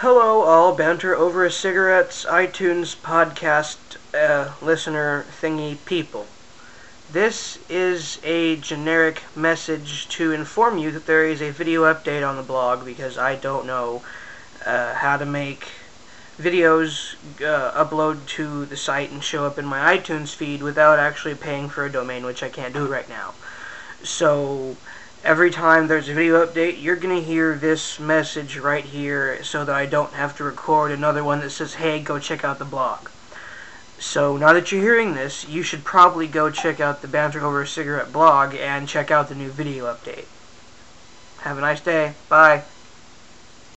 Hello, all banter over a cigarette's iTunes podcast uh, listener thingy people. This is a generic message to inform you that there is a video update on the blog because I don't know uh, how to make videos uh, upload to the site and show up in my iTunes feed without actually paying for a domain, which I can't do right now. So every time there's a video update, you're going to hear this message right here so that I don't have to record another one that says, hey, go check out the blog. So now that you're hearing this, you should probably go check out the Banter Over a Cigarette blog and check out the new video update. Have a nice day. Bye.